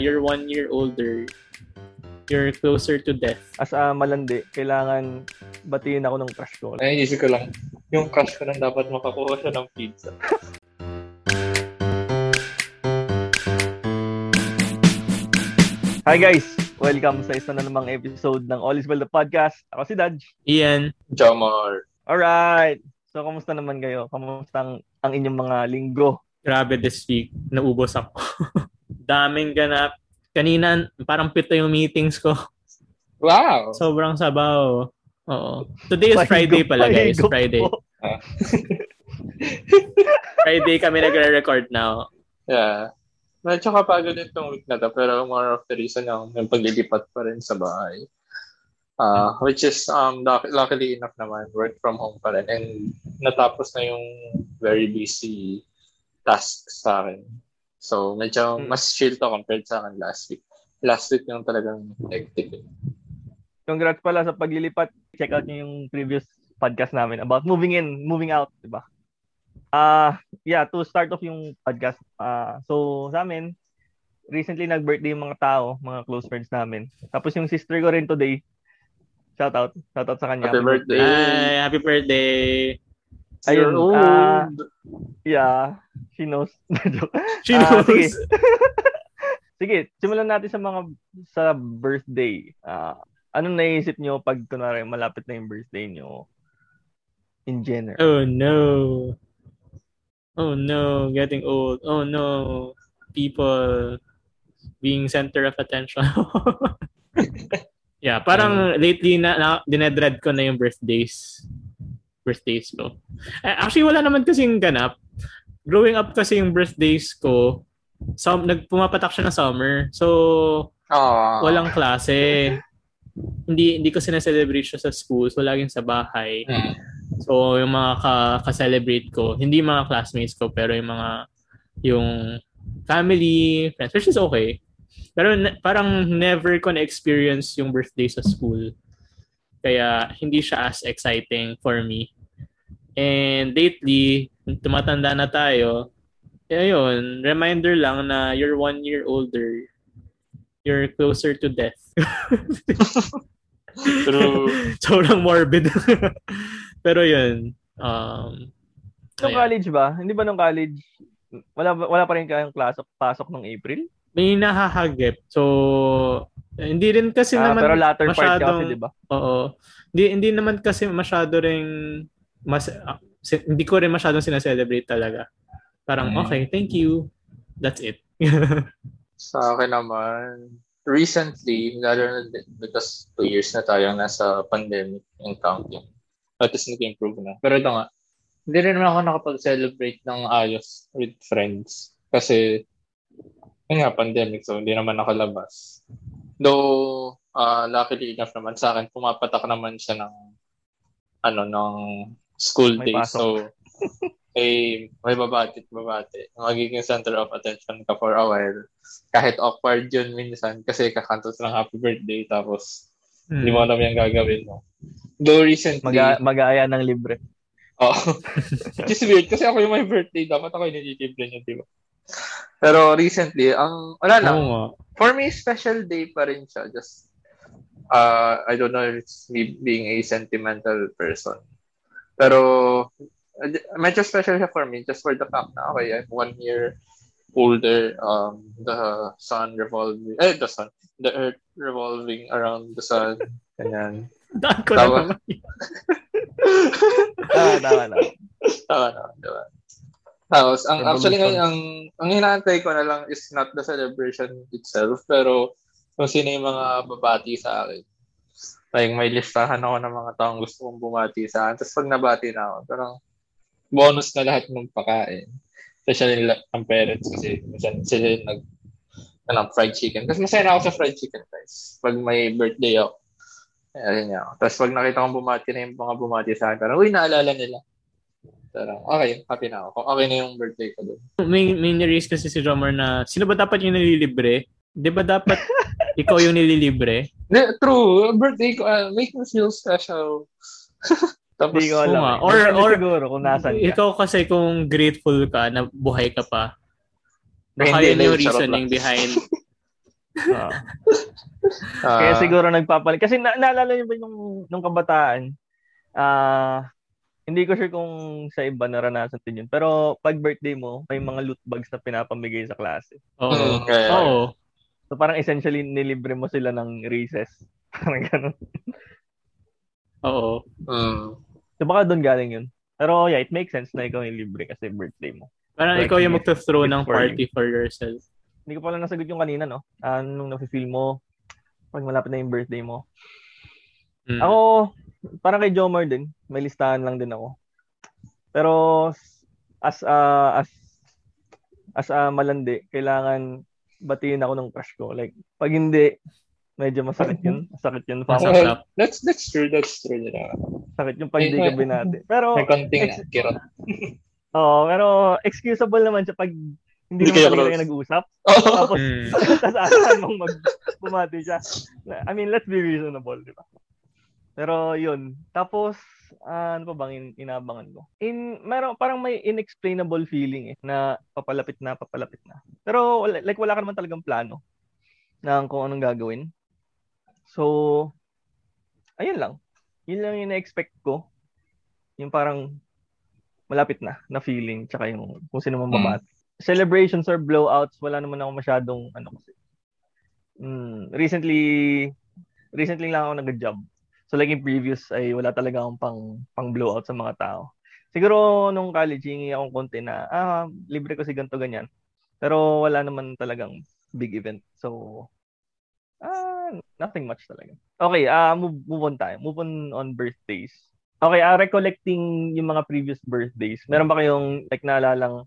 you're one year older, you're closer to death. As a malandi, kailangan batiin ako ng crush ko. Ay, isip ko lang, yung crush ko lang dapat makakuha siya ng pizza. Hi guys! Welcome sa isa na namang episode ng All is Well the Podcast. Ako si Dodge. Ian. Jamar. Alright! So, kamusta naman kayo? Kamusta ang, ang inyong mga linggo? Grabe this week. Naubos ako. Daming ganap. Kanina, parang pito yung meetings ko. Wow! Sobrang sabaw. Oo. Today is Friday pala guys. Friday. Friday kami nagre-record now. Yeah. Medyo kapagod itong week na to, pero more of the reason yung, yung paglilipat pa rin sa bahay. Uh, which is, um, luck- luckily enough naman, work from home pa rin. And natapos na yung very busy tasks sa akin. So, medyo Hmm. mas chill to compared sa akin last week. Last week yung talagang hectic. Congrats pala sa paglilipat. Check out nyo yung previous podcast namin about moving in, moving out, di ba? Ah, yeah, to start off yung podcast. ah so, sa amin, recently nag-birthday yung mga tao, mga close friends namin. Tapos yung sister ko rin today. Shout out. Shout out sa kanya. Happy birthday! Hi, happy birthday. Ayun, old! ah, Yeah, she knows. She Ah, knows. sige. Sige, simulan natin sa mga sa birthday. Ah, anong naisip nyo pag kunwari malapit na yung birthday nyo in general? Oh no. Oh no, getting old. Oh no. People being center of attention. yeah, parang lately na, na dinedread ko na yung birthdays. Birthdays ko. Eh, actually, wala naman kasing ganap. Growing up kasi yung birthdays ko, sum, nagpumapatak siya ng summer. So, Aww. walang klase. Hindi hindi ko sineselebrate siya sa school. So, laging sa bahay. Hmm. So, yung mga ka- ka-celebrate ko, hindi mga classmates ko, pero yung mga, yung family, friends, which is okay. Pero ne- parang never ko na-experience yung birthday sa school. Kaya, hindi siya as exciting for me. And lately, tumatanda na tayo, eh, yun, reminder lang na you're one year older. You're closer to death. True. Sobrang morbid. Pero yun. Um, Nung ayan. college ba? Hindi ba nung college, wala, wala pa rin kayong klasok, pasok nung April? may nahahagip. So, hindi rin kasi Ah, naman pero latter part masyadong, kasi, di ba? Oo. Hindi, hindi naman kasi masyado ring mas, si- hindi ko rin masyadong sinaselebrate talaga. Parang, Mm. okay, thank you. That's it. Sa akin naman, recently, lalo na because two years na tayong nasa pandemic and counting. At least nag-improve na. Pero ito nga, hindi rin naman ako nakapag-celebrate ng ayos with friends. Kasi, yun nga, pandemic, so hindi naman nakalabas. Though, uh, luckily enough naman sa akin, pumapatak naman siya ng, ano, ng school May days. pasok. So, eh, may babati at babati. Magiging center of attention ka for a while kahit awkward yun minsan kasi kakantos ng happy birthday tapos Hmm. hindi mo alam yung gagawin mo. Though recently, Mag- mag-aaya ng libre. oh, which is weird kasi ako yung may birthday, dapat ako yung nililibre niya, di ba? Pero recently, ang, wala lang, Oo nga. for me, special day pa rin siya. Just, uh, I don't know if it's me being a sentimental person. Pero, uh, medyo special siya for me just for the fact na, okay, I'm one year older. Um, the sun revolving, eh, the sun, the earth revolving around the sun. Ganyan. Daan ko Tawa. na naman. Ah, tama na. Tama naman, diba? Tapos, ang, actually ngayon, ang, ang hinaantay ko na lang is not the celebration itself, pero kung sino yung mga babati sa akin. Like, may listahan ako ng mga taong gusto kong bumati sa akin. Tapos pag nabati na ako, parang bonus na lahat ng pakain. Especially la- ang parents kasi minsan sila yung nag ano, fried chicken. Kasi masaya na ako sa fried chicken, guys. Pag may birthday ako. Ayun niya. Tapos pag nakita kong bumati na yung mga bumati sa akin, parang, uy, naalala nila. Parang, okay, happy na ako. Okay na yung birthday ko doon. May, may niraise kasi si Jomar na, sino ba dapat yung nililibre? Di ba dapat ikaw yung nililibre? Ne, true. Birthday ko, uh, make me feel special. Tapos, Hindi ko alam. Nga. eh. Or- or- siguro kung nasan ka. Ikaw kasi kung grateful ka na buhay ka pa, Hindi, baka yun yung reasoning lang. behind Ah. Kaya siguro nagpapalit. Kasi na- naalala niyo ba nung, nung kabataan, ah, hindi ko sure kung sa iba naranasan din yun. Pero pag birthday mo, may mga loot bags na pinapamigay sa klase. Oo. Mm, kaya- Oo. So parang essentially nilibre mo sila ng recess. Parang ganun. Oo. Mm. So baka doon galing yun. Pero yeah, it makes sense na ikaw yung libre kasi birthday mo. Parang Like, ikaw yung magto-throw ng for party for yourself. Hindi ko pala nasagot yung kanina, no? Anong nafe-feel mo pag malapit na yung birthday mo? Mm. Ako, parang kay Jomar din, may listahan lang din ako. Pero as a as as a malandi, kailangan batiin ako ng crush ko. Like pag hindi, medyo masakit yun. Masakit yun. Pa Masakit. Well, that's that's true, that's true. Yeah. Masakit yung pag hindi ka binati. Pero May konting ex- kirot. Oo, pero excusable naman siya pag hindi naman kayo kayo nag-usap. Oh. Tapos, Mm. tapos asahan mong mag bumati siya. I mean, let's be reasonable, di ba? Pero yun. Tapos, ah, ano pa bang in- inabangan ko? In, meron, parang may inexplainable feeling eh, na papalapit na, papalapit na. Pero, like, wala ka naman talagang plano ng kung anong gagawin. So, ayun lang. Yun lang yung na-expect ko. Yung parang malapit na, na feeling, tsaka yung kung sino man Mm. babati. Celebrations or blowouts, wala naman ako masyadong, ano kasi. Mm, recently, recently lang ako nag-job. So like in previous ay wala talaga akong pang, pang blowout sa mga tao. Siguro nung college, hingi akong konti na, ah, libre ko si ganito ganyan. Pero wala naman talagang big event. So, ah, nothing much talaga. Okay, ah move, move on tayo. Move on on birthdays. Okay, ah recollecting yung mga previous birthdays. Meron ba kayong like naalalang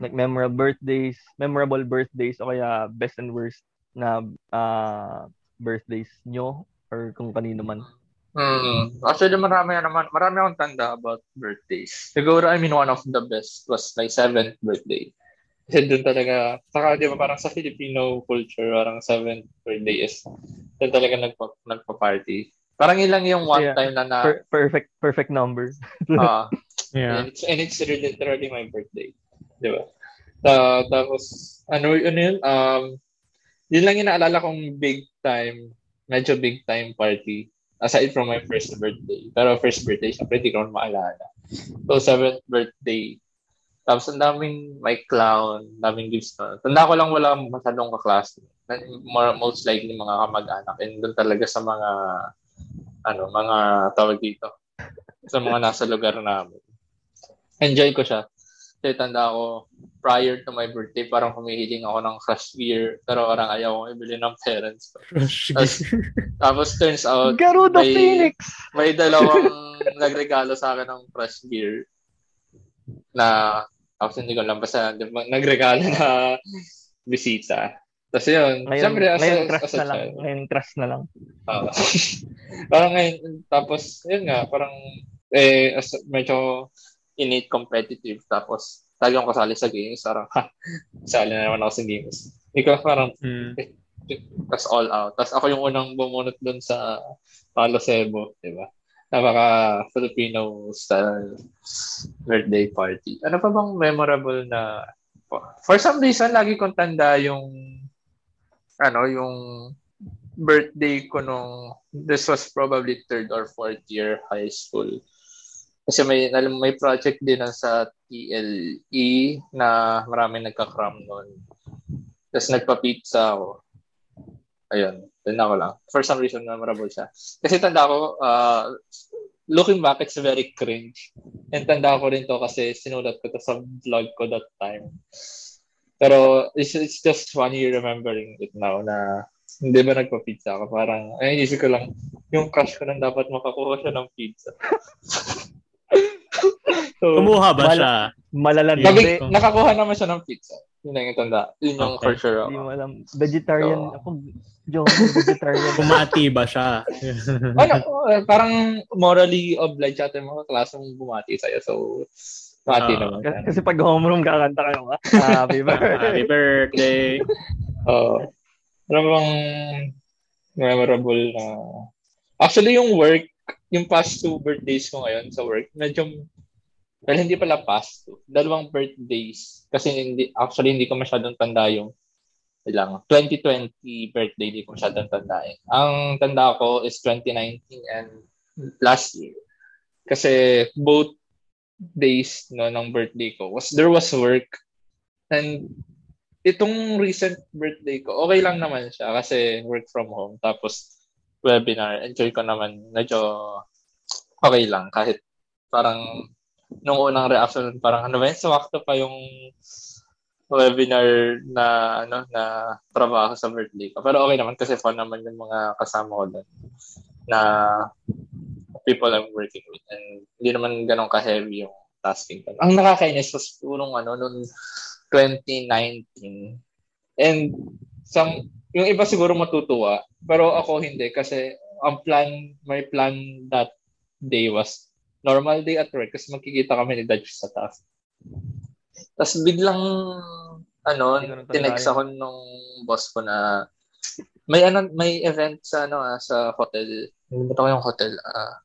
like memorable birthdays, memorable birthdays o kaya best and worst na ah birthdays nyo or kung kanino man? Mm. Actually, marami naman, marami akong tanda about birthdays. Siguro, I mean, one of the best was my seventh birthday. Kasi doon talaga, saka di ba parang sa Filipino culture, parang seventh birthday is, doon talaga nagpa, nagpa-party. Parang ilang yung one Yeah. time na na, Per- perfect perfect number. ah, Yeah. and, it's, and it's literally my birthday. Di ba? Ta- tapos, ano, ano yun, um, yun lang yung naalala kong big time, medyo big time party aside from my first birthday. Pero first birthday, syempre hindi ko maalala. So, seventh birthday. Tapos, ang daming may clown, daming gifts na. Tanda ko lang wala masyadong kaklase. More, most likely mga kamag-anak. And doon talaga sa mga, ano, mga tawag dito. Sa mga nasa lugar namin. Enjoy ko siya. Kasi tanda ko, prior to my birthday, parang humihiling ako ng crush beer. Pero parang ayaw kong ibili ng parents ko. Tapos, tapos turns out, Garuda may- Phoenix! may dalawang nagregalo sa akin ng fresh beer na tapos hindi ko lang basta nagregalo na bisita. Tapos yun, Ngayon, siyempre as, ngayon trust as a na lang. child, Ngayon trust na lang. ah, parang ngayon, tapos yun nga, parang eh, as, medyo innate competitive tapos talagang kasali sa games, parang ha, sali na naman ako sa games. Ikaw parang Mm. tas all out. Tapos ako yung unang bumunot doon sa Palo Cebu, di ba? Napaka Filipino style birthday party. Ano pa bang memorable na For some reason lagi kong tanda yung ano, yung birthday ko nung this was probably third or fourth year high school. Kasi may alam may project din na sa TLE na marami nagka-cram noon. Tapos nagpa-pizza ako. Ayun, yun ako lang. For some reason, memorable siya. Kasi tanda ko, uh, looking back, it's very cringe. And tanda ko rin to kasi sinulat ko to sa vlog ko that time. Pero it's, it's just funny remembering it now na hindi ba nagpa-pizza ako? Parang, ay, isip ko lang, yung crush ko nang dapat makakuha siya ng pizza. so, Kumuha ba Wala. siya? Malalandi. Nabi, Hindi. nakakuha naman siya ng pizza. Yun lang yung tanda. Yun yung Okay. for sure Hindi ako. mo alam. Vegetarian. Oo. Ako, John, vegetarian. Bumati ba siya? ano, uh, parang morally obliged ata yung mga klase mong bumati sa'yo. So, bumati Ah, naman. Kasi, kasi pag homeroom kakanta kayo nga. Happy birthday. Happy birthday. Oo. ano bang memorable na... Actually, yung work, yung past two birthdays ko ngayon sa work, medyo... Well, hindi pala past two. Dalawang birthdays. Kasi hindi, actually, hindi ko masyadong tanda yung ilang 2020 birthday, di ko masyadong tandaan. Ang tanda ko is 2019 and last year. Kasi both days no ng birthday ko was there was work and itong recent birthday ko okay lang naman siya kasi work from home tapos webinar. Enjoy ko naman. Medyo okay lang. Kahit parang nung unang reaction parang ano ba yun? Sumakto pa yung webinar na ano na trabaho sa birthday ko. Pero okay naman kasi fun naman yung mga kasama ko doon na people I'm working with. And hindi naman ganun ka-heavy yung tasking ko. Ang nakakainis was nung ano noong 2019 and some yung iba siguro matutuwa pero ako hindi kasi ang plan my plan that day was normal day at work kasi magkikita kami ni Dutch sa task. Tapos biglang, ano, tinext ako nung boss ko na may ano may event sa ano ah, sa hotel. Nalimutan ko yung hotel ah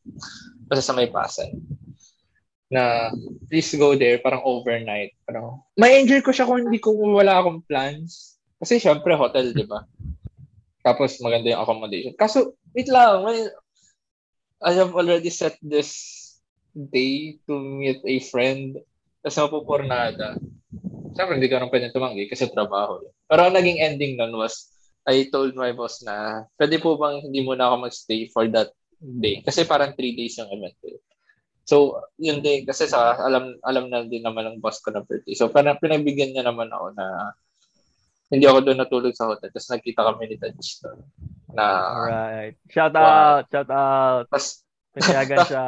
uh, sa may Pasay. Na please go there parang overnight. Parang may enjoy ko siya kung hindi ko wala akong plans. Kasi syempre hotel, 'di ba? Tapos maganda yung accommodation. Kaso wait lang, may, I have already set this day to meet a friend tapos mapupornada. Siyempre, hindi ka nang pwede tumanggi kasi trabaho. Pero ang naging ending nun was, I told my boss na, pwede po bang hindi muna ako magstay for that day? Kasi parang three days yung event. Eh. So, yun din, kasi sa, alam, alam na din naman ng boss ko na birthday. So, parang pinagbigyan niya naman ako na hindi ako doon natulog sa hotel. Tapos nagkita kami ni Taj doon. Na, Alright. Shout out! Wow. Shout out! Tapos, Pinayagan siya.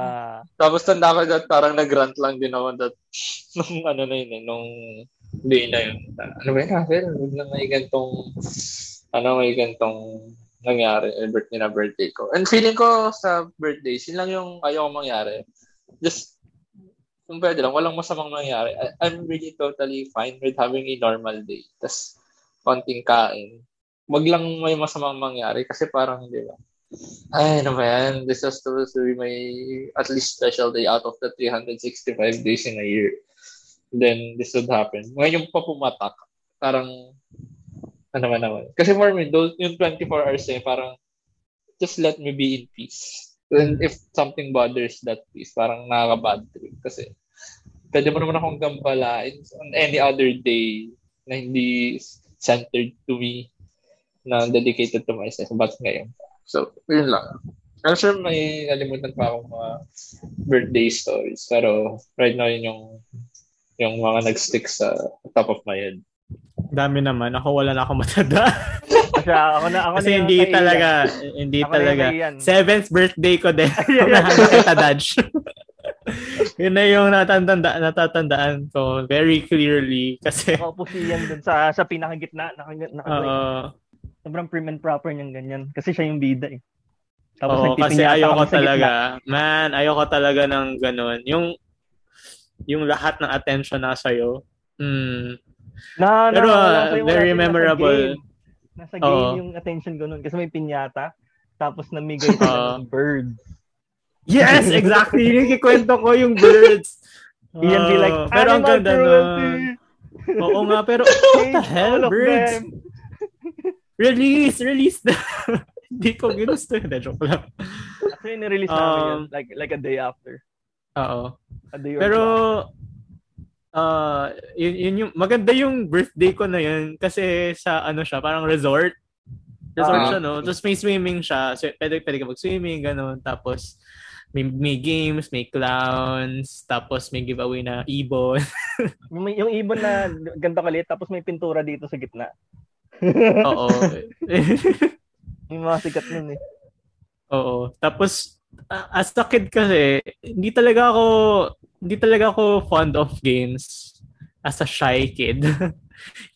Tapos tanda ko that parang nag-rant lang din ako that nung ano na yun, eh, nung day na yun. Ano ba yun, Hazel? Huwag na may gantong, ano, may gantong nangyari, eh, birthday na birthday ko. And feeling ko sa birthday, lang yung ayaw mangyari. Just, kung pwede lang, walang masamang mangyari. I, I'm really totally fine with having a normal day. Tapos, konting kain. Wag lang may masamang mangyari kasi parang, di ba, ay, ano ba yan? This has to be my at least special day out of the 365 days in a year. Then, this would happen. Ngayon yung papumatak, parang, ano ba naman. Kasi for me, those, yung 24 hours eh, parang, just let me be in peace. And if something bothers that peace, parang nakaka-bad trip. Kasi, pwede mo naman akong gambalain on any other day na hindi centered to me, na dedicated to myself. But ngayon, So, yun lang. I'm sure may nalimutan pa akong mga birthday stories. Pero right now, yun yung, yung mga nag-stick sa top of my head. Dami naman. Ako wala na ako matanda. Kasi ako na, ako Kasi na hindi talaga, hindi ako talaga. Seventh birthday ko din. Nahanap kita, Dodge. Yun na yung natatanda, natatandaan ko very clearly. Kasi... Ako po siya dun sa, sa pinakagitna. Naka, naka, uh, sobrang prim and proper niyang ganyan. Kasi siya yung bida eh. Tapos Oo, kasi ayoko talaga. Gitna. Man, ayoko talaga ng ganun. Yung yung lahat ng attention na sa'yo. Mm. Na, Pero uh, very memorable. Nasa game, nasa game yung attention ko nun. Kasi may pinyata. Tapos namigay uh, ng birds. Yes, exactly. yung kikwento ko yung birds. Uh, be like, pero ang ganda nun. Oo nga, pero what the hell, birds? Release! Release na! Hindi ko ginusto yun. Joke lang. Actually, nirelease um, namin yun. Like, like a day after. Oo. A day Pero, uh, yun, yun yung, maganda yung birthday ko na yun kasi sa ano siya, parang resort. Resort uh, siya, no? Tapos may swimming siya. So, pwede, pwede ka mag-swimming, ganun. Tapos, may, may games, may clowns, tapos may giveaway na ibon. yung, yung ibon na ganito kalit, tapos may pintura dito sa gitna. Oo. Yung mga sikat nun eh. Oo. Tapos, as a kid kasi, hindi talaga ako, hindi talaga ako fond of games as a shy kid.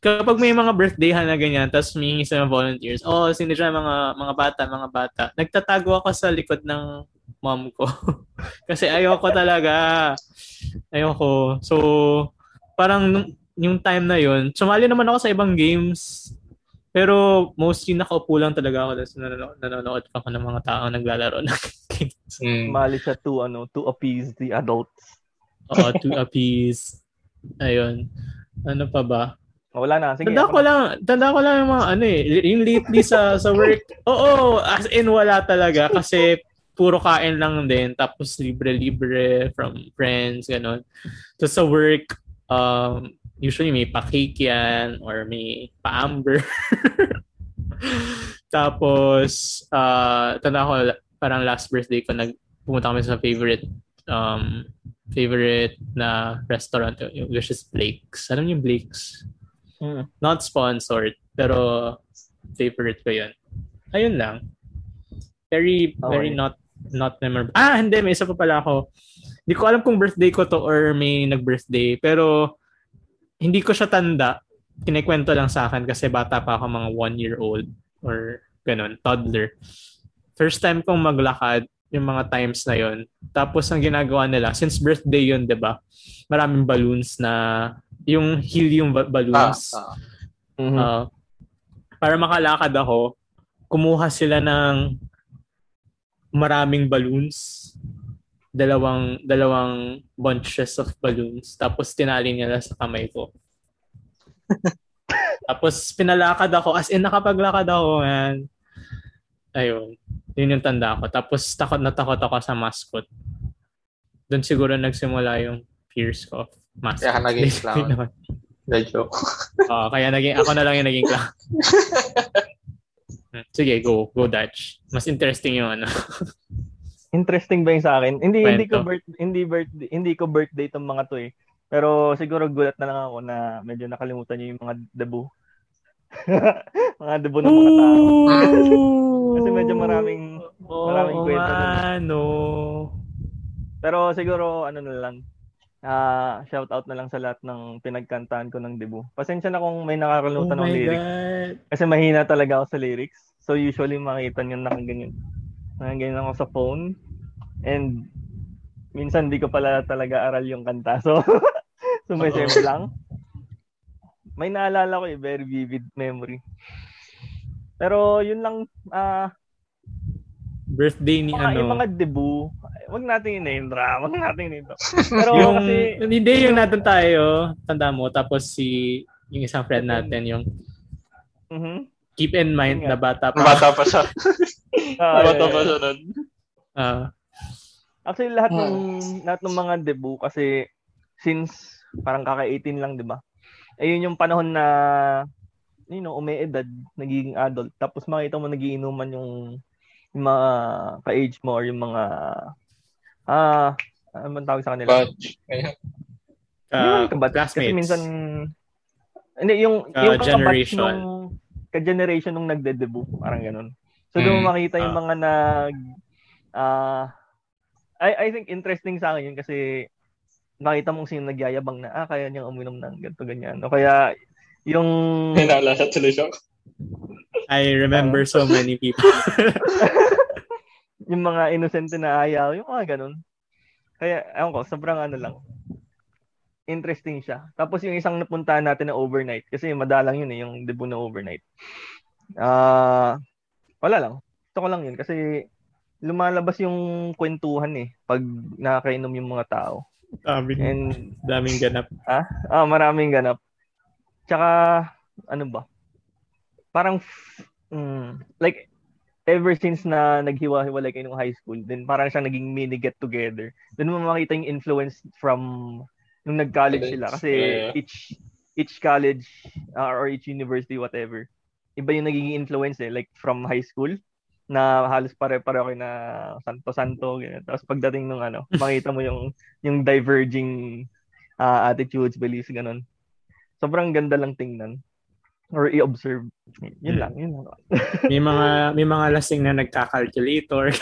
Kapag may mga birthday na ganyan, tapos may sa mga volunteers, oh, sino siya mga, mga bata, mga bata. Nagtatago ako sa likod ng mom ko. Kasi ayoko talaga. Ayoko. So, parang yung time na yun, sumali naman ako sa ibang games pero mostly nakaupo lang talaga ako tapos nanonood, nanonood pa ako ng mga tao naglalaro ng games. Mm. Mali siya to, ano, to appease the adults. Oo, to appease. Ayun. Ano pa ba? Wala na. Sige. Tanda ko lang, tanda ko lang yung mga ano eh, yung lately sa sa work. Oo, as in wala talaga kasi puro kain lang din tapos libre-libre from friends ganun. So sa work um usually may pa-cake yan or may pa-amber. tapos uh tanda ko parang last birthday ko nag pumunta kami sa favorite um favorite na restaurant which is Blake's. Alam niyo yung Blake's? Mm. Not sponsored, pero favorite ko yun. Ayun lang. Very, Okay. very not not memorable. Ah, hindi. May isa pa pala ako. Hindi ko alam kung birthday ko to or may nag-birthday. Pero hindi ko siya tanda. Kinikwento lang sa akin kasi bata pa ako mga one-year-old or ganun, toddler. First time kong maglakad, yung mga times na yon. Tapos ang ginagawa nila, since birthday yun, 'di ba? Maraming balloons na yung helium ba- Ah, balloons. ah. Mhm. Uh, para makalakad ako, kumuha sila ng maraming balloons. Dalawang dalawang bunches of balloons. Tapos tinali nila sa kamay ko. Tapos pinalakad ako. As in, nakapaglakad ako, man. Ayun. Yun yung tanda ko. Tapos takot na takot ako sa mascot. Doon siguro nagsimula yung fears ko. Mascot. Kaya ka naging clown. The joke. Oo, kaya naging, ako na lang yung naging clown. Sige, go. Go Dutch. Mas interesting yung ano. Interesting ba yung sa akin? Hindi hindi ko Kwento. birth, hindi birthday hindi ko birthday tong mga to eh. Pero siguro gulat na lang ako na medyo nakalimutan niyo yung mga debut. mga debut ng mga tao. Kasi medyo maraming maraming kwento nga, dun. no. Pero siguro ano na lang. Ah, shout out na lang sa lahat ng pinagkantahan ko ng debut. Pasensya na kung may Oh nakakalimutan ng my lyrics. God. Kasi mahina talaga ako sa lyrics. So usually makita niyo nakaganyan. Nakaganyan ako sa phone. And minsan di ko pala talaga aral yung kanta. So sumisimple lang. May naalala ko eh, very vivid memory. Pero yun lang, ah, Birthday ni mga, yung ano. mga debut, wag natin i-name drop, wag natin ito. Pero yung, kasi, hindi yung natin tayo, tanda mo, tapos si, yung isang friend natin, yung mhm. keep in mind na bata pa. Bata pa siya. Ah, Bata yeah, pa siya nun. Ah, Actually, lahat ng lahat ng mga debut kasi since parang kaka-18 lang, 'di ba? Ayun yung panahon na you know, umeedad, nagiging adult, tapos makita mo nagiinuman yung, yung mga ka-age mo or yung mga ah ano man tawag sa kanila? Batch. Uh, kabatch, Kasi classmates. minsan hindi yung Ah, yung kakabatch generation. nung ka-generation nung nagde-debut, parang ganun. So doon Mm, makita yung ah. mga nag ah I I think interesting sa akin yun kasi makita mong sino nagyayabang na ah kaya niyang uminom ng ganito ganyan. O kaya yung naalala tuloy siya. I remember so many people. yung mga innocent na ayaw, yung mga ganun. Kaya, ewan ko, sobrang ano lang. Interesting siya. Tapos yung isang napuntahan natin na overnight, kasi madalang yun eh, yung debut na overnight. Ah, wala lang. Gusto ko lang yun kasi lumalabas yung kwentuhan eh pag nakakainom yung mga tao. daming, And daming ganap. ah, maraming ganap. Tsaka ano ba? Parang mm, like ever since na naghiwa-hiwalay kayo nung high school, then parang siya naging mini get together. Doon mo makita yung influence from nung nag-college College. sila kasi Yeah. each each college uh, or each university whatever iba yung nagiging influence eh like from high school na halos pare-pareho kayo na santo-santo ganyan. Tapos pagdating nung ano, makita mo yung yung diverging uh, attitudes, beliefs ganun. Sobrang ganda lang tingnan or i-observe. Yun lang, yun lang. May mga, may mga lasing na nagka-calculator.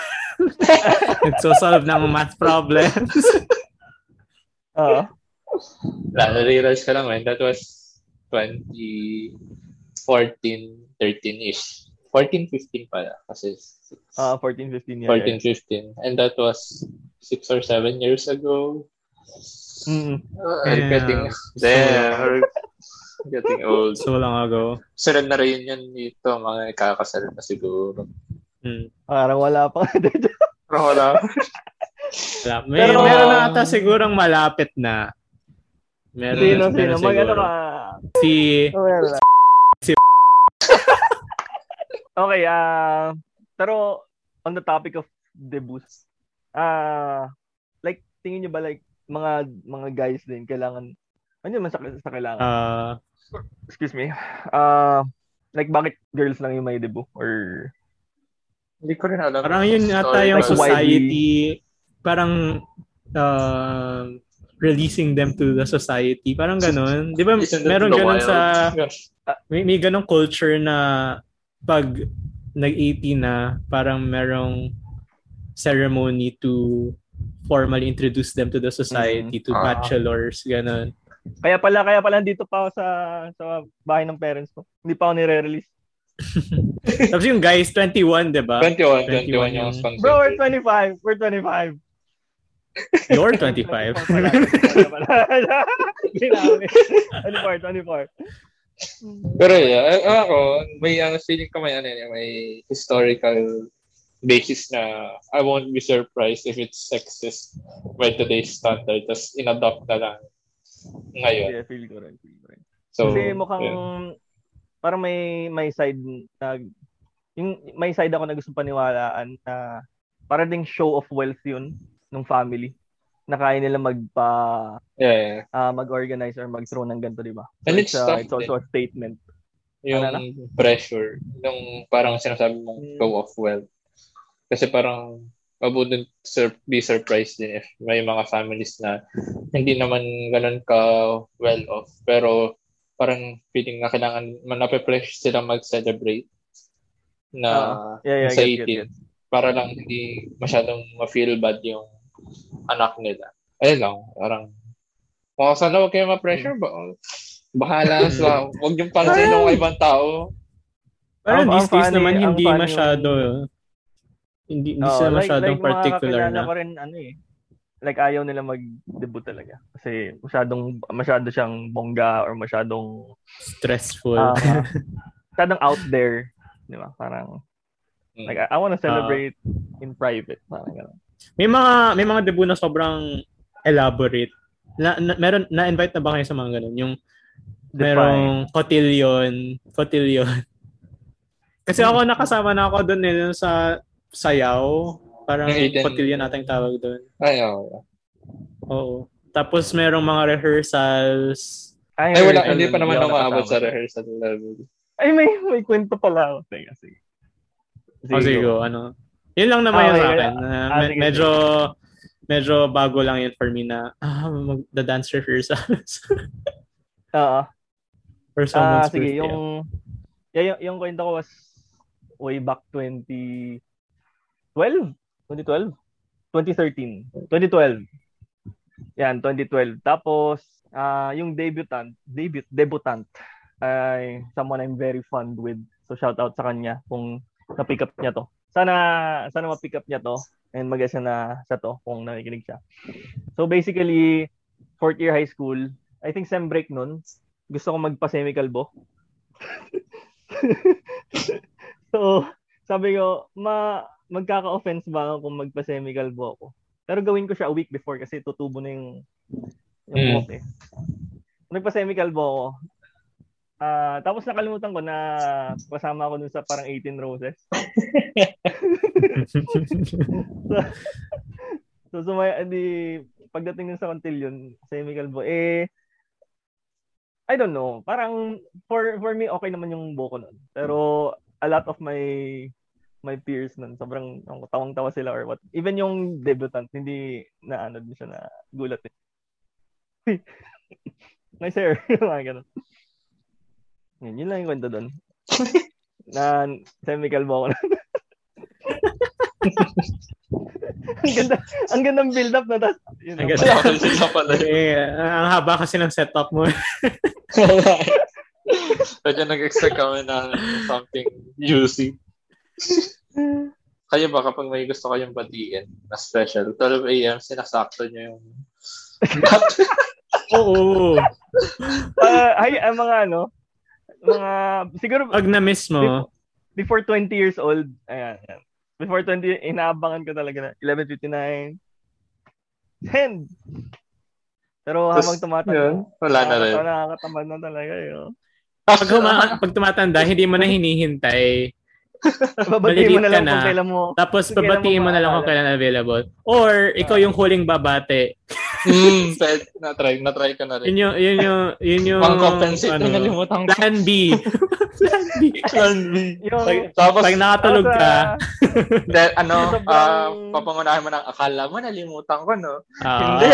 Nagsosolve ng math problems. Oo. Wala, na-realize ko lang, man. That was 2014, 13-ish. 14, 15 pala. Kasi Ah, 14, 15 years. 14, 15. And that was 6 or 7 years ago. Mm. Uh, Yeah. getting, we're getting old. So long ago. Sunod na rin yun dito, mga kakasal na siguro. Hmm. Parang wala pa. Pero wala. Wala. May, Pero- meron na ata sigurong malapit na. Meron, Sino, meron sino? Mag ano siguro. ka? Si, Oh, na. Si- okay, ah pero on the topic of debuts, ah like tingin niyo ba like mga mga guys din kailangan ano man sa, sa kailangan? ah, Excuse me. Ah like bakit girls lang yung may debut or Hindi ko rin alam. parang yun ata yung like society, parang uh, releasing them to the society. Parang ganun. Di ba meron ganun wild? sa, may, may ganung culture na pag nag-18 na, parang merong ceremony to formally introduce them to the society, to Ah. bachelors, ganun. Kaya pala kaya pala dito pa ako sa sa bahay ng parents ko. Hindi pa ako nire-release. Tapos yung guys, 21, di ba? 21, 21 21 yung yung- sponsor. Bro, we're 25. We're 25. You're 25. pala. Kaya pala. Hindi namin. 24, 24. Pero yeah, eh, ako, may ano, feeling ko may, ano, yun, may historical basis na I won't be surprised if it's sexist by today's standard. Tapos in-adopt na lang ngayon. Yeah, feel ko rin. Feel ko rin. So, Kasi mukhang yeah. parang may may side na yung may side ako na gusto paniwalaan na para ding show of wealth yun ng family na kaya nila magpa yeah, yeah. ah, mag-organize or mag-throw ng ganito, di ba? So And it's, it's uh, it's also a statement. Yung Ano pressure, yung parang sinasabi mong Mm. go off well. Kasi parang I wouldn't sur- be surprised din if may mga families na hindi naman ganun ka well off. Pero parang feeling na kailangan man nape-pressure sila mag-celebrate na Ah, yeah, yeah, sa get, 18 get, get. para lang hindi masyadong ma-feel bad yung anak nila. Ayun lang, parang kung sana huwag kayo ma-pressure, ba, bahala sa, huwag yung pansin ng ibang tao. Parang Ang- these days funny- naman hindi masyado, hindi, hindi Oo, sila like, masyadong like, particular mga na. ko rin, ano eh, like ayaw nila mag-debut talaga. Kasi masyadong, masyado siyang bongga or masyadong, Stressful. ah, masyadong out there. Di ba? Parang, Mm. like, I, I wanna celebrate in private. Parang gano'n. may mga may mga debut na sobrang elaborate. Na, na meron na-invite na ba kayo sa mga ganun? Yung merong cotillion, cotillion. Kasi ako nakasama na ako doon eh sa sayaw. Parang cotillion natin tawag doon. Ay, oo. Oo. Tapos merong mga rehearsals. Ay, wala, rehearsal hindi pa naman ako maabot sa rehearsal level. Ay, may, may kwento pala ako. Teka, sige. O sige, go, ano. Yun lang naman Ah, yun sa akin. Na Ah, me- sige, medyo medyo bago lang yun for me na ah, mag-dance rehearsals. Oo. for Ah, someone's sige, birthday. yung, yeah, yung, yung kwento ko was way back 2012? 2012? 2013. 2012. Yan, 2012. Tapos, ah yung debutant, debut, debutant, ay someone I'm very fond with. So, shout out sa kanya kung na-pick up niya to. Sana, sana ma-pick up niya to and mag siya na sa to kung nakikinig siya. So, basically, fourth year high school, I think sem break nun, gusto ko magpa-semikalbo. so, sabi ko, ma magkaka-offense ba ako kung magpa-semikalbo ako? Pero gawin ko siya a week before kasi tutubo na yung yung Mm. eh. Nagpa-semikalbo ako. Ah, tapos nakalimutan ko na kasama ako dun sa parang 18 roses. So, sumaya, di, pagdating dun sa Contillion, semikalbo, eh, I don't know. Parang, for for me, okay naman yung buko nun. Pero, a lot of my my peers nun, sobrang ang tawang-tawa sila or what. Even yung debutant, hindi na ano din siya na gulat. Eh. nice hair. Mga ganun. Yun, yun lang yung kwento doon. na semi-kalbo ako na. ang ganda, ang gandang build-up na tas, yun, Ang ang- ganda. Sila pala. eh, ang haba kasi ng setup mo. Medyo nag-expect kami na something juicy. Kayo ba kapag may gusto kayong batiin na special, 12 a.m. sinasakto nyo yung Oo. Ah, ay, ang mga ano, mga, siguro, Pag na-miss mo, before 20 years old, ayan, ayan. Before 20, inaabangan ko talaga na 11.59. Send! Pero Tas, habang tumatanda, Yun, wala na rin. nakakatamad na talaga yun. Pag, huma- pag tumatanda, hindi mo na hinihintay. Babati mo na lang na. kung kailan mo. Tapos mo babatiin mo na lang kung kailan available. Or ikaw yung huling babate. Pwede. Na-try, na-try ko na rin. Yun yung, yun yung, yun yung, Pang-compensate, ano, ano, nalimutan ko. plan B. plan B. Plan B. Yung, Tapos, Pag nakatulog ka, then, ano, ah, papangunahan mo ng akala mo, nalimutan ko, no? ah, Hindi.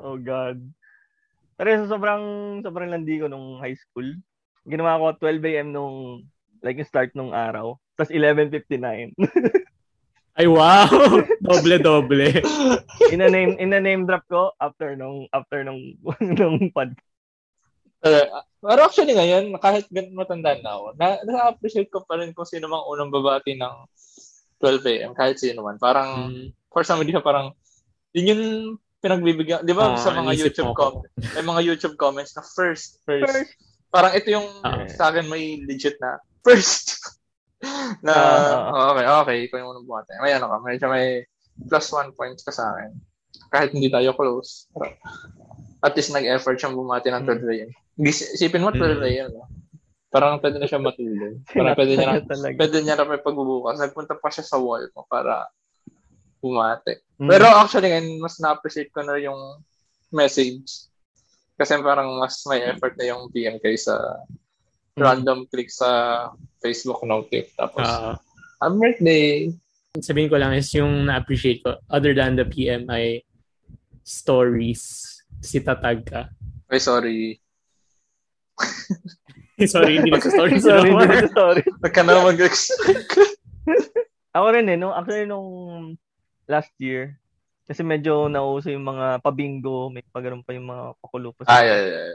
oh God. Pero sa sobrang, sobrang landi ko nung high school, ginawa ko 12 a.m. nung, like yung start nung araw. Tapos 11.59. Ay, wow! Doble-doble. in a name, in a name drop ko after nung, after nung, nung pod. Uh, pero actually ngayon, kahit ganun matanda na ako, na, na-appreciate ko pa rin kung sino mang unang babati ng 12 a.m. Kahit sino man. Parang, Mm. for some reason, parang, yun yung pinagbibigyan, di ba Ah, sa mga YouTube comments, may mga YouTube comments na first, first, First. Parang ito yung Ah. sa akin may legit na first. na, oh, okay, okay, ikaw yung unang bumati. May ano ka, medyo may plus one points ka sa akin. Kahit hindi tayo close. Pero, at least nag-effort siyang bumati ng 12 a.m. Hindi, Isipin mo 12 a.m. No? Parang pwede na siya matulog. Parang pwede niya na, pwede niya na may pagbubukas. Nagpunta pa siya sa wall mo para bumati. Mm. Pero actually, ngayon, mas na-appreciate ko na yung message. Kasi parang mas may effort na yung PM kaysa Mm. random click sa Facebook notif. Tapos, Ah, happy birthday! sabihin ko lang is yung na-appreciate ko, other than the PM ay stories. Si tatag ka. Ay, sorry. Sorry, hindi na sa stories. sorry, hindi na sorry. Huwag ka na mag-expect. Ako rin eh, no? actually nung last year, kasi medyo nauso yung mga pabingo, may pa ganun pa yung mga pakulupos. ay, ay, ay.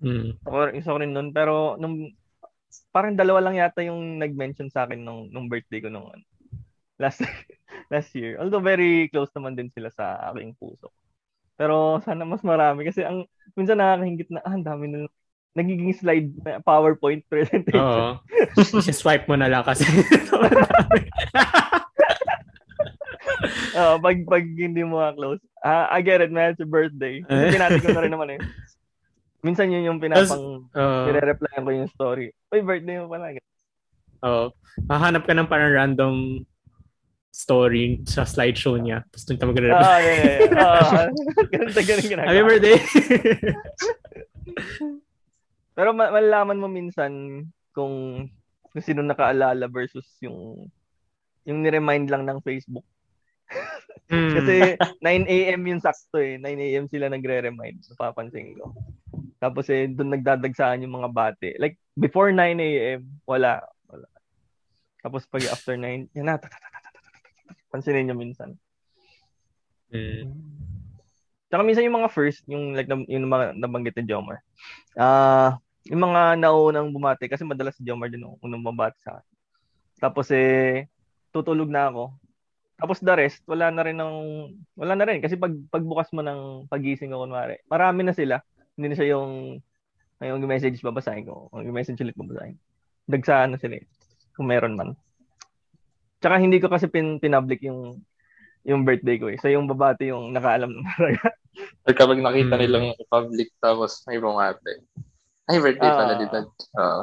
Mm. Ako, isa ko rin nun. Pero nung parang dalawa lang yata yung nag-mention sa akin nung, nung birthday ko nung ano, last last year. Although very close naman din sila sa aking puso. Pero sana mas marami kasi ang minsan nakakahingit na ah, ang dami na nagiging slide na PowerPoint presentation. Oo. swipe mo na lang kasi. Oo, pag pag hindi mo close. Ah, I get it, man. It's your birthday. Kasi pinati ko na rin naman eh. Minsan yun yung pinapang Oo. nire-replyan ko yung story. Uy, birthday mo pala. Oo. Hahanap ka ng parang random story sa slideshow niya. Tapos doon ka mag Ah, yeah, yeah. Ah, ganun na ganun ginagawa. Happy birthday! Pero ma- malalaman mo minsan kung, kung sino nakaalala versus yung yung ni-remind lang ng Facebook. Mm. Kasi 9 a.m. yung sakto eh. 9 a.m. sila nagre-remind. Napapansin ko. Tapos eh, doon nagdadagsaan yung mga bate. Like, before 9 a.m., wala. wala. Tapos pag after 9, yan na. Pansinin nyo minsan. Mm. Tsaka minsan yung mga first, yung like yung mga nabanggit ni Jomar. Ah, yung mga naunang bumati kasi madalas si Jomar din ang unang bumati sa akin. Tapos eh tutulog na ako. Tapos the rest, wala na rin ng wala na rin kasi pag pagbukas mo ng pagising ko kunwari, marami na sila. Hindi na siya yung yung message babasahin ko. Yung message ulit babasahin. Dagsaan na sila eh, kung meron man. Tsaka hindi ko kasi pin pinpublic yung yung birthday ko eh. So yung babati yung nakaalam na talaga. Or kapag nakita Mm. nilang public tapos may bumate. Ay, birthday pala Ah. dito. Oo.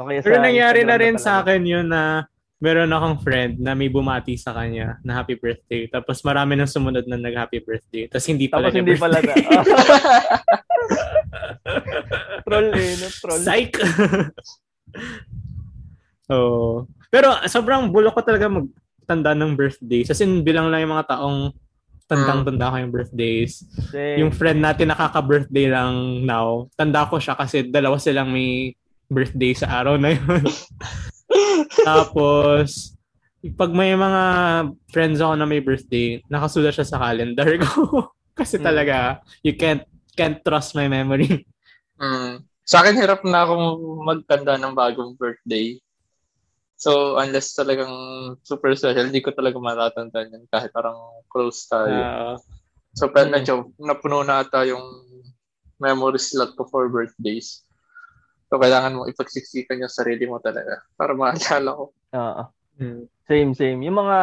Okay, Pero sa nangyari na rin sa akin yun na meron akong friend na may bumati sa kanya na happy birthday. Tapos marami nang sumunod na nag-happy birthday. Tapos hindi pala Tapos hindi pala birthday. na. troll eh, no? Troll. Psych! oh. Pero sobrang bulok ko talaga magtanda ng birthday. Kasi bilang lang yung mga taong tandang-tanda ko yung birthdays. Kasi, Yung friend natin nakaka-birthday lang now, tanda ko siya kasi dalawa silang may birthday sa araw na yun. Tapos, pag may mga friends ako na may birthday, nakasulat siya sa calendar ko. kasi Mm. talaga, you can't can't trust my memory. Mm. Sa akin, hirap na akong magtanda ng bagong birthday. So, unless talagang super special, hindi ko talaga matatandaan yun kahit parang close tayo. Ah, so, pero Mm. medyo napuno na ata yung memory slot ko for birthdays. So, kailangan mo ipagsiksikan yung sarili mo talaga para maalala ko. Oo. mm. same, same. Yung mga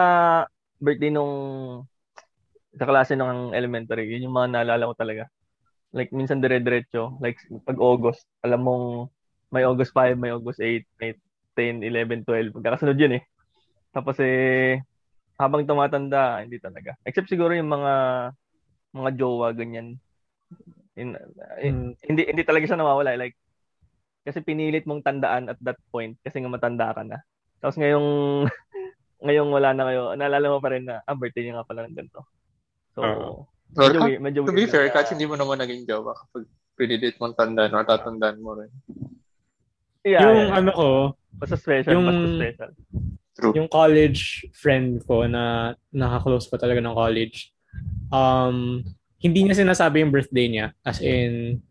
birthday nung kaklase ng elementary, yun yung mga naalala ko talaga. Like, minsan dire-diretso. Like, pag August, alam mong may August 5, may August 8, may 10, 11, 12. Magkakasunod yun eh. Tapos eh, habang tumatanda, hindi talaga. Except siguro yung mga mga jowa, ganyan. In, in, hmm. hindi hindi talaga siya nawawala. Like, kasi pinilit mong tandaan at that point kasi nga matanda ka na. Tapos ngayong ngayong wala na kayo, naalala mo pa rin na, ah, birthday niya nga pala ng ganito. So, uh, medyo, well, medyo to be fair, kasi hindi mo naman naging jowa kapag pinilit mong tandaan or tatandaan mo rin. Yeah, yung yeah. ano ko, basta special, yung, basta special. True. Yung college friend ko na nakaklose ko talaga ng college, um, hindi niya sinasabi yung birthday niya. As in,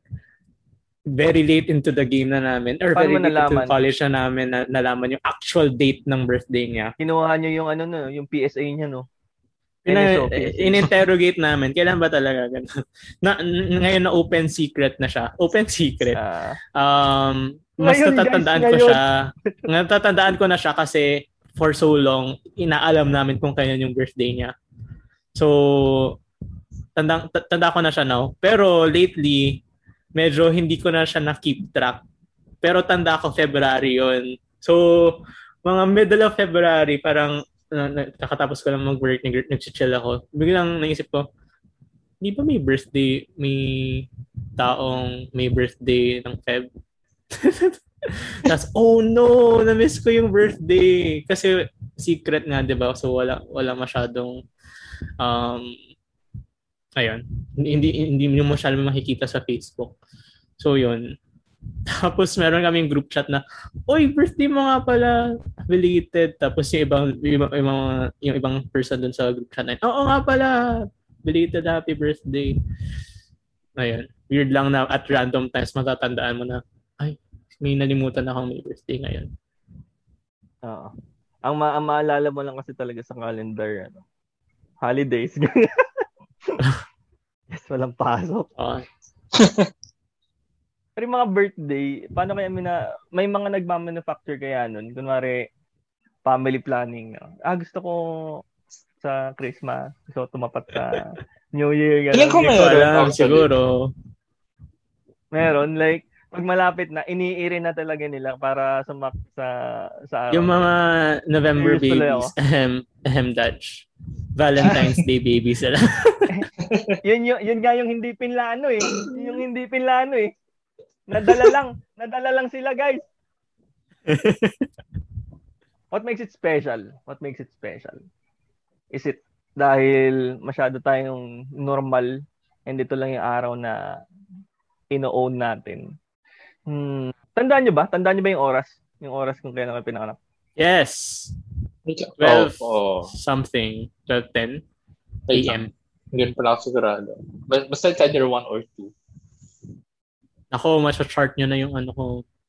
very late into the game na namin or Paano very late nalaman? into college na namin na nalaman yung actual date ng birthday niya. Kinuha niyo yung ano no, yung PSA niya no. Ina, in-interrogate namin, kailan ba talaga ganun? Na, ngayon na open secret na siya. Open secret. Uh, um, mas ngayon, natatandaan guys, ko siya. natatandaan ko na siya kasi for so long, inaalam namin kung kailan yung birthday niya. So, tanda, tanda ko na siya now. Pero lately, medyo hindi ko na siya na-keep track. Pero tanda ko February yon So, mga middle of February, parang uh, nakatapos ko lang mag-work, nag- nag-chill ako. Biglang naisip ko, di ba may birthday, may taong may birthday ng Feb? Tapos, oh no, na-miss ko yung birthday. Kasi secret nga, di ba? So, wala, wala masyadong um, ayun, hindi, hindi mo masyadong makikita sa Facebook. So, yun. Tapos, meron kaming group chat na, Oy, birthday mo nga pala, belated. Tapos, yung ibang, yung, yung, yung ibang person dun sa group chat na, Oo nga pala, belated happy birthday. Ayun. Weird lang na at random times matatandaan mo na, ay, may nalimutan akong may birthday ngayon. Oo. Ang, ma- ang maalala mo lang kasi talaga sa calendar, ano, holidays. yes, walang pasok. Pero yung mga birthday, paano kaya mina, may mga nagmamanufacture kaya nun? Kunwari, family planning. No? Ah, gusto ko sa Christmas. So, tumapat sa New Year. Ganun. ko meron. siguro. Meron. Like, pag malapit na, iniiri na talaga nila para sumak sa sa Yung mga November babies. Ahem, ahem, Dutch. Valentine's Day babies sila. yun, yun, yun nga yung hindi pinlano eh. Yung hindi pinlano eh. Nadala lang. Nadala lang sila, guys. What makes it special? What makes it special? Is it dahil masyado tayong normal and ito lang yung araw na ino-own natin? Hmm. Tandaan nyo ba? Tandaan nyo ba yung oras? Yung oras kung kailan kayo pinanganak? Yes. 12 oh, oh. something. 12.10 a.m. Hindi pala ako sigurado. Basta it's either 1 or 2. Ako, masya-chart nyo na yung ano ko,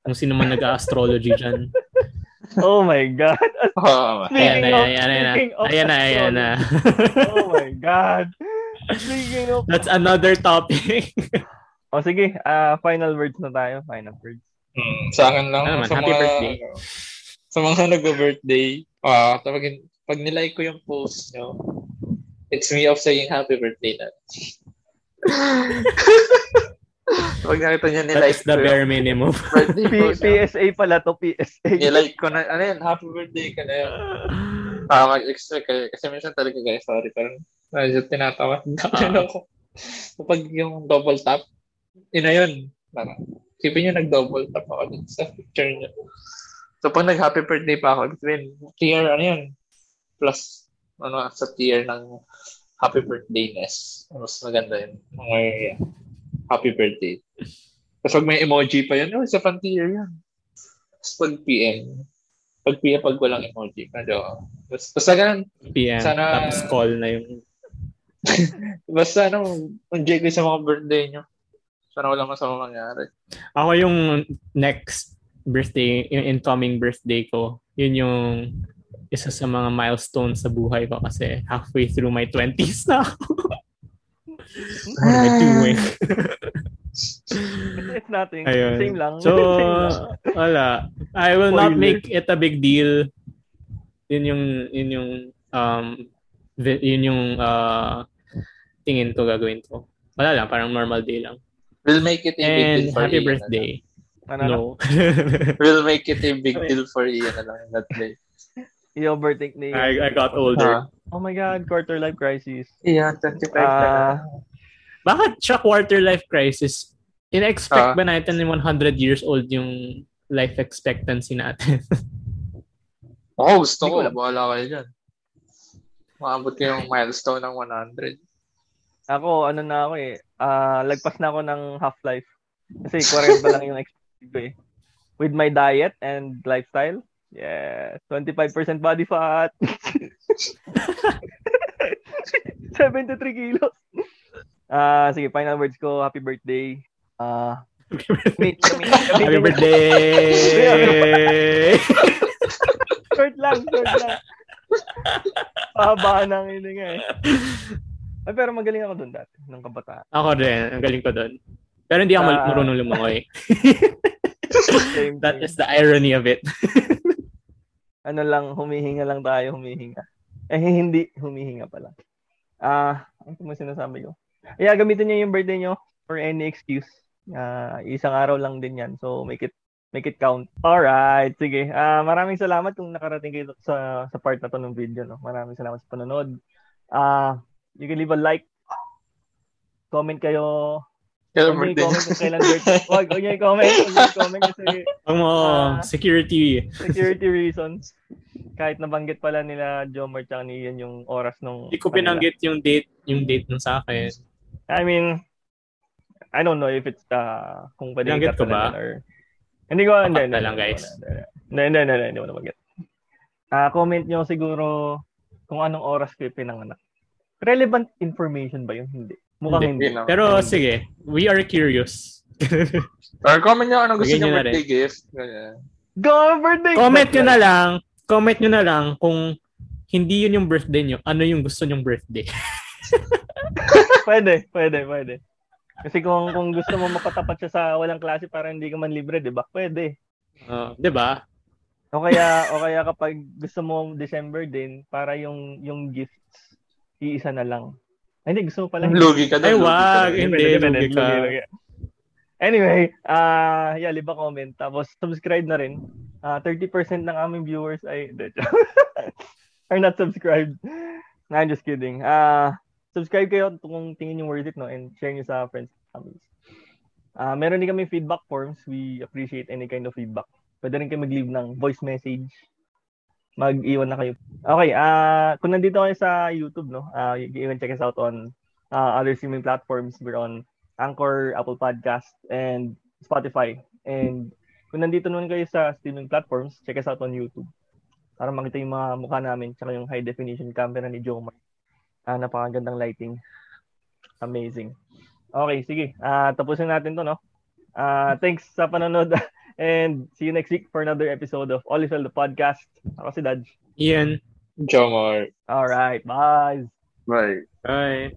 kung sino man nag-astrology dyan. oh my God. Oh, ayan na, ayan na. Ayan na, ayan na. oh my God. Speaking of... That's another topic. o oh, sige, uh, final words na tayo. Final words. Hmm, sa akin lang. Ano naman, happy mga, birthday. Sa mga nag-birthday, uh, pag, pag nilike ko yung post nyo, it's me of saying happy birthday na. Pag nakita niya nilike That's the bare minimum. P- PSA pala to, PSA. Nilike ko na, ano yan, happy birthday ka na yun. Ah, mag-expect kayo. Kasi minsan talaga guys, sorry, pero medyo tinatawa. Ano ko. Kapag yung double tap, yun na yun. Parang, sipin nyo nag-double tap ako dun sa picture nyo. So, pag nag-happy birthday pa ako, between tier, ano yun, plus, ano, sa tier ng happy birthdayness. Mas maganda yun. Mga, yeah happy birthday. Tapos pag may emoji pa yan, oh, sa frontier yan. Tapos pag PM, pag PM, pag walang emoji, medyo, basta, basta ganun. PM, sana, tapos call na yung... basta ano, enjoy ko sa mga birthday nyo. Sana walang masama mangyari. Ako yung next birthday, yung incoming birthday ko, yun yung isa sa mga milestones sa buhay ko kasi halfway through my 20s na ako. What am I doing? it's nothing. Ayun. Same lang. So, wala. I will not make it a big deal. Yun yung, yun yung, um, yun yung, uh, tingin ko gagawin ko. Wala lang, parang normal day lang. We'll make it a big And deal for happy birthday. Ano na? No. We'll make it a big deal for Ian na lang that day. I-overtake ni I, I got older. Ha? Oh my God, quarter life crisis. Ian, 25 ka na. Ah, Bakit siya quarter life crisis? In-expect Ah. ba natin yung 100 years old yung life expectancy natin? Oo, gusto ko. Bahala kayo dyan. Maabot ko yung milestone ng 100. ako, ano na ako eh. Ah, lagpas na ako ng half-life. Kasi 40 pa lang yung expected ko eh. With my diet and lifestyle, yes, 25% body fat. 73 kilos. Ah, sige, final words ko. Happy birthday. Ah, meet, meet, Happy birthday! short lang, short lang. Pahaba ng hininga eh. Ay, pero magaling ako doon dati, nung kabataan. ako din. Ang galing ko doon. Pero hindi ako Ah. marunong lumangoy. That thing. is the irony of it. ano lang, humihinga lang tayo, humihinga. Eh, hindi, humihinga pala. Ah, ano mo sinasabi ko? Yeah, gamitin niyo yung birthday niyo for any excuse. Ah, isang araw lang din yan. So, make it make it count. All right, sige. Ah, maraming salamat kung nakarating kayo sa sa part na to ng video, no. Maraming salamat sa panonood. Ah, you can leave a like. Comment kayo. Huwag niyo i-comment kung kailan birthday. Wag, huwag niyo i-comment. Huwag niyo i-comment kasi Ang mo, Ah. security. security reasons. Kahit nabanggit pala nila Jomar tsaka ni Ian yung oras nung Hindi ko kanila. pinanggit yung date, yung date nung sa akin. I mean, I don't know if it's uh, kung pwede Binanggit i-cut ko ba? or hindi ko, hindi, hindi, lang, guys. Hindi, hindi, hindi, hindi, mo nabanggit. Ah, comment nyo siguro kung anong oras kayo pinanganak. Relevant information ba yun? Hindi. Mukhang Hindi. hindi. Pero sige, we are curious. Or comment nyo anong gusto nyo birthday gift. Ganyan. Go birthday! comment nyo na lang, comment nyo na lang kung hindi yun yung birthday nyo, ano yung gusto nyong birthday. pwede, pwede, pwede. Kasi kung kung gusto mo mapatapat siya sa walang klase para hindi ka man libre, 'di ba? Pwede. Uh, 'Di ba? O kaya o kaya kapag gusto mo December din para yung yung gifts iisa na lang. Ay, hindi gusto mo pala. Lugi ka Ay, doon. wag. Pwede, Hindi, lugi ka. Anyway, ah yeah, liba comment. Tapos subscribe na rin. Ah 30% ng aming viewers ay are not subscribed. Nah, I'm just kidding. Ah subscribe kayo kung tingin yung worth it no and share nyo sa friends and families. Ah meron din kami feedback forms. We appreciate any kind of feedback. Pwede rin kayo mag-leave ng voice message. Mag-iwan na kayo. Okay, ah kung nandito kayo sa YouTube, no, ah you can check us out on uh, other streaming platforms. We're on Anchor, Apple Podcast, and Spotify. And kung nandito naman kayo sa streaming platforms, check us out on YouTube. Para makita yung mga mukha namin, tsaka yung high definition camera ni Jomar. Ah, napakagandang lighting. Amazing. Okay, sige. Ah, tapusin natin to, no? Ah, thanks sa panonood. And see you next week for another episode of Olifel the Podcast. Ako si Dodge. Ian. Jomar. All right, bye. Bye. Bye.